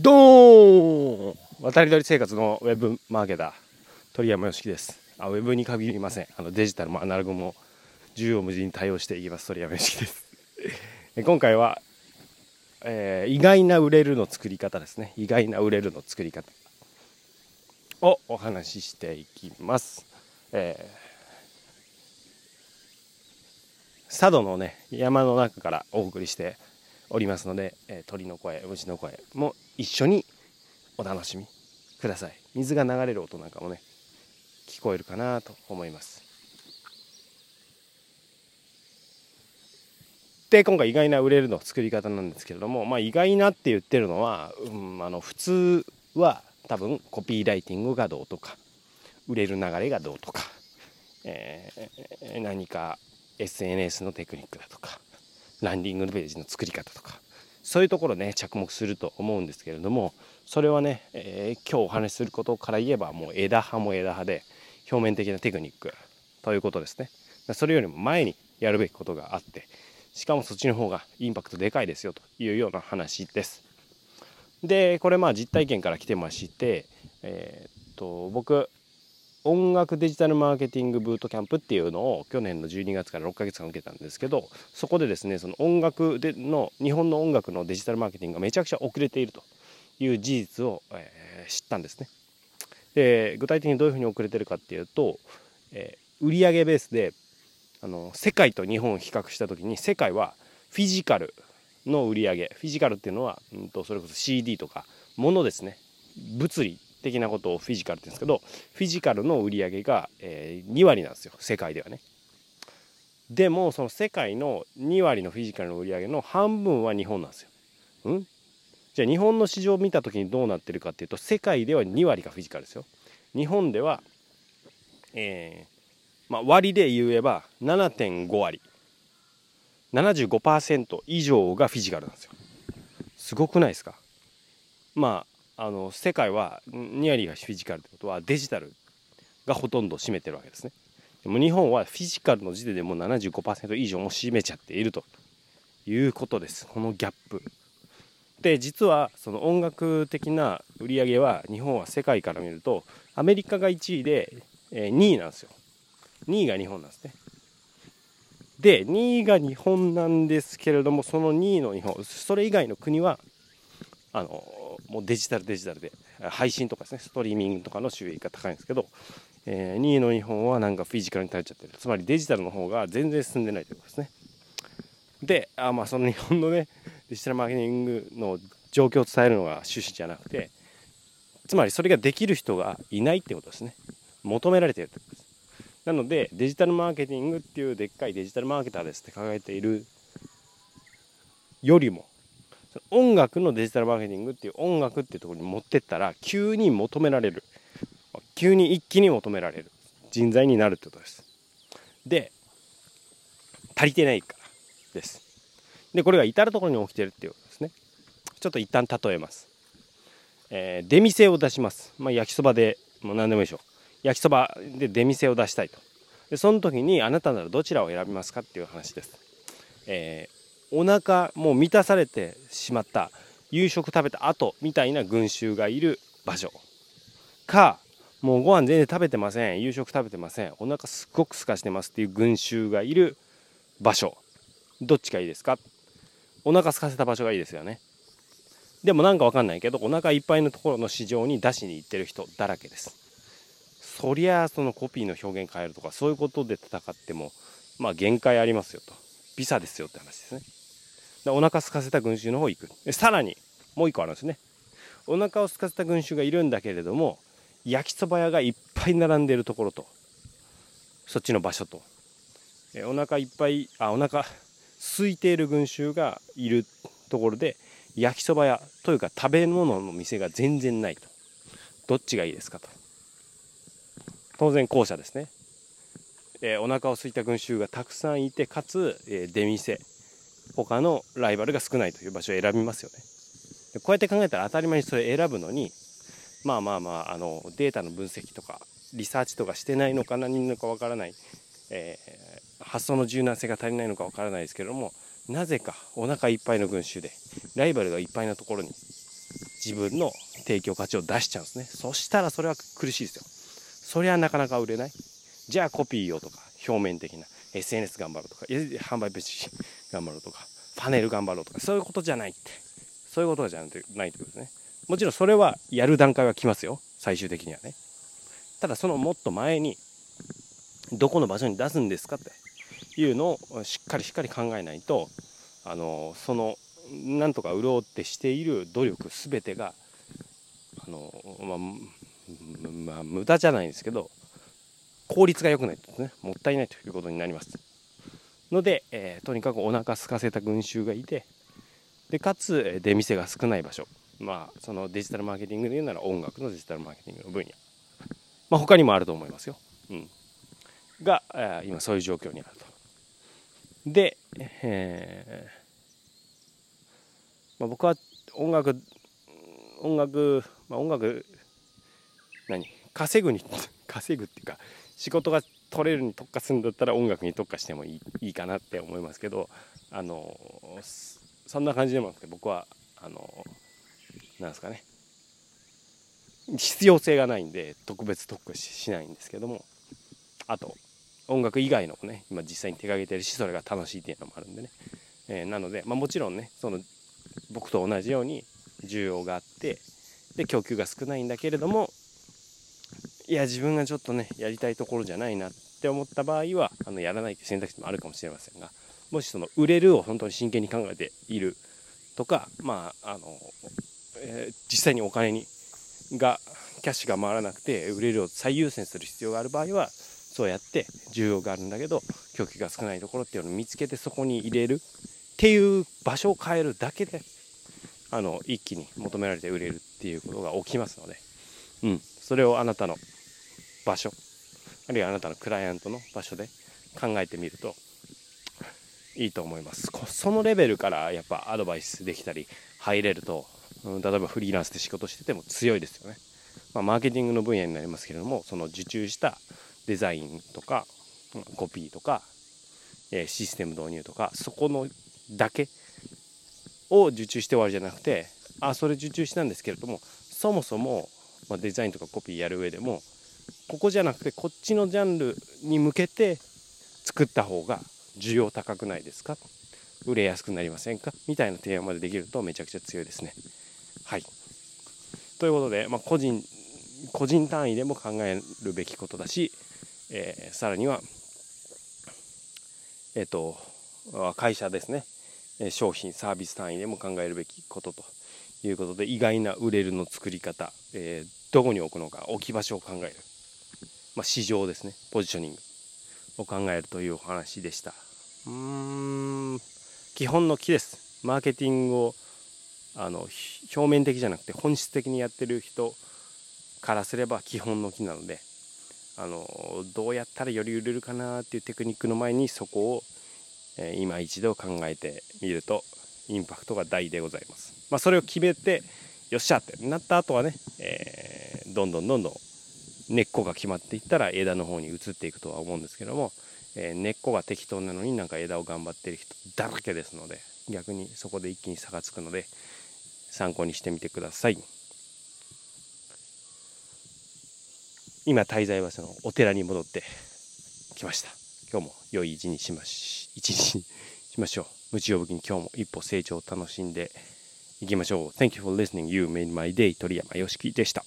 ドーン渡り鳥生活のウェブマーケター鳥山よしきです。あウェブに限りません。あのデジタルもアナログも縦横無尽に対応していきます。鳥山よしきです。今回は、えー、意外な売れるの作り方ですね。意外な売れるの作り方。をお話ししていきます、えー、佐渡のね山の中からお送りしておりますので、えー、鳥の声虫の声も一緒にお楽しみください。水が流れる音なんかもね聞こえるかなと思います。で今回意外な売れるの作り方なんですけれども、まあ、意外なって言ってるのは、うん、あの普通は多分コピーライティングがどうとか売れる流れがどうとか、えー、何か SNS のテクニックだとかランディングのページの作り方とかそういうところね着目すると思うんですけれどもそれはね、えー、今日お話しすることから言えばもう枝葉も枝葉で表面的なテクニックということですね。それよりも前にやるべきことがあってしかもそっちの方がインパクトでかいですよというような話です。でこれまあ実体験から来てましてえー、っと僕音楽デジタルマーケティングブートキャンプっていうのを去年の12月から6ヶ月間受けたんですけどそこでですねその音楽での日本の音楽のデジタルマーケティングがめちゃくちゃ遅れているという事実を、えー、知ったんですね。で具体的にどういうふうに遅れてるかっていうと、えー、売上ベースであの世界と日本を比較した時に世界はフィジカルの売り上げフィジカルっていうのは、うんと、それこそ CD とか物ですね物理的なことをフィジカルって言うんですけどフィジカルの売り上げが、え、2割なんですよ世界ではね。でもその世界の2割のフィジカルの売り上げの半分は日本なんですよ。うん？じゃあ日本の市場を見た時にどうなってるかっていうと世界では2割がフィジカルですよ。日本では、えーまあ、割で言えば7.5割75%以上がフィジカルなんですよ。すごくないですか？まああの世界は2割がフィジカルってことはデジタルがほとんど占めてるわけですね。でも日本はフィジカルの時点でもう75%以上も占めちゃっているということですこのギャップ。で実はその音楽的な売り上げは日本は世界から見るとアメリカが1位でえ2位なんですよ2位が日本なんですねで2位が日本なんですけれどもその2位の日本それ以外の国はあのもうデジタルデジタルで配信とかですねストリーミングとかの収益が高いんですけど、えー、2位の日本はなんかフィジカルに頼っちゃってる。つまりデジタルの方が全然進んでないということですね。であまあその日本のねデジタルマーケティングの状況を伝えるのが趣旨じゃなくてつまりそれができる人がいないってことですね。求められているってことです。なのでデジタルマーケティングっていうでっかいデジタルマーケターですって考えているよりも音楽のデジタルマーケティングっていう音楽っていうところに持ってったら急に求められる。急に一気に求められる。人材になるってことです。で足りてないからです。でこれが至る所に起きてるっていうことですね。ちょっと一旦例えます、えー、出店を出します、まあ、焼きそばでもう何でもいいでしょう。焼きそばで出店を出したいと。でその時にあなたならどちらを選びますかっていう話です、えー、お腹もう満たされてしまった。夕食食べた後みたいな群衆がいる場所。かもうご飯全然食べてません。夕食食べてません。お腹すっごくすかしてますっていう群衆がいる場所。どっちがいいですか？お腹空かせた場所がいいですよね。でもなんかわかんないけどお腹いっぱいのところの市場に出しに行ってる人だらけです。そりゃあそのコピーの表現変えるとかそういうことで戦ってもまあ限界ありますよと。ビザですよって話ですね。お腹空かせた群衆の方行く。さらにもう一個あるんですね。お腹を空かせた群衆がいるんだけれども焼きそば屋がいっぱい並んでいるところとそっちの場所と。えお腹いっぱいあお腹空いている群衆がいるところで焼きそば屋というか食べ物の店が全然ないと。どっちがいいですかと。当然後者ですね、えー、お腹を空いた群衆がたくさんいてかつ、えー、出店。他のライバルが少ないという場所を選びますよね。でこうやって考えたら当たり前にそれ選ぶのにまあまあまああのデータの分析とかリサーチとかしてないのか何なのかわからない、えー、発想の柔軟性が足りないのかわからないですけれどもなぜかお腹いっぱいの群衆でライバルがいっぱいなところに自分の提供価値を出しちゃうんですね。そしたらそれは苦しいですよ。それはなかなか売れない。じゃあコピーをとか表面的な SNS 頑張ろうとか販売ページ頑張ろうとかパネル頑張ろうとかそういうことじゃないって。そういうことじゃないってことですね。もちろんそれはやる段階は来ますよ。最終的にはね。ただそのもっと前にどこの場所に出すんですかっていうのをしっかりしっかり考えないとあのそのなんとか売ろうってしている努力全てがあの、まあ、まあ、無駄じゃないんですけど効率が良くないとね。もったいないということになります。ので、えー、とにかくお腹空かせた群衆がいてでかつ出店が少ない場所。まあそのデジタルマーケティングで言うなら音楽のデジタルマーケティングの分野。まあ他にもあると思いますよ、うん、が、えー、今そういう状況にあると。で、えーまあ、僕は音楽音楽、まあ、音楽何？稼ぐに稼ぐっていうか仕事が取れるに特化するんだったら音楽に特化してもいいいいかなって思いますけどあのそんな感じでもなくて僕はあのなんですかね。必要性がないんで特別特化しないんですけどもあと音楽以外のもね今実際に手がけてるしそれが楽しいっていうのもあるんでね、えー、なので、まあ、もちろんねその僕と同じように需要があってで供給が少ないんだけれどもいや自分がちょっとねやりたいところじゃないなって思った場合はあのやらないという選択肢もあるかもしれませんがもしその売れるを本当に真剣に考えているとかまああの、えー、実際にお金にがキャッシュが回らなくて売れるを最優先する必要がある場合はそうやって需要があるんだけど供給が少ないところっていうのを見つけてそこに入れるっていう場所を変えるだけであの一気に求められて売れるっていうことが起きますので、うん、それをあなたの場所。あるいはあなたのクライアントの場所で考えてみるといいと思います。そのレベルからやっぱアドバイスできたり入れると、例えばフリーランスで仕事してても強いですよね、まあ、マーケティングの分野になりますけれどもその受注したデザインとかコピーとかシステム導入とかそこのだけを受注して終わりじゃなくてあそれ受注したんですけれどもそもそも、ま、デザインとかコピーやる上でもここじゃなくてこっちのジャンルに向けて作った方が需要高くないですか？売れやすくなりませんか？みたいな提案までできるとめちゃくちゃ強いですね。はい。ということで、まあ、個人個人単位でも考えるべきことだし、えー、さらにはえっ、ー、と会社ですね。商品サービス単位でも考えるべきことということで意外な売れるの作り方、えー、どこに置くのか置き場所を考える、まあ、市場ですね。ポジショニング。を考えるというお話でした。うーん。基本の木です。マーケティングをあの表面的じゃなくて本質的にやってる人からすれば基本の木なのであのどうやったらより売れるかなっていうテクニックの前にそこを、えー、今一度考えてみるとインパクトが大でございます。まあ、それを決めてよっしゃってなった後はね、えー、どんどんどんどん根っこが決まっていったら枝の方に移っていくとは思うんですけども、えー、根っこが適当なのになんか枝を頑張ってる人だらけですので逆にそこで一気に差がつくので参考にしてみてください。今滞在場所のお寺に戻ってきました。今日も良い一日しまし、一日にしましょう。無知を武器に今日も一歩成長を楽しんでいきましょう。Thank you for listening. You made my day. 鳥山よしきでした。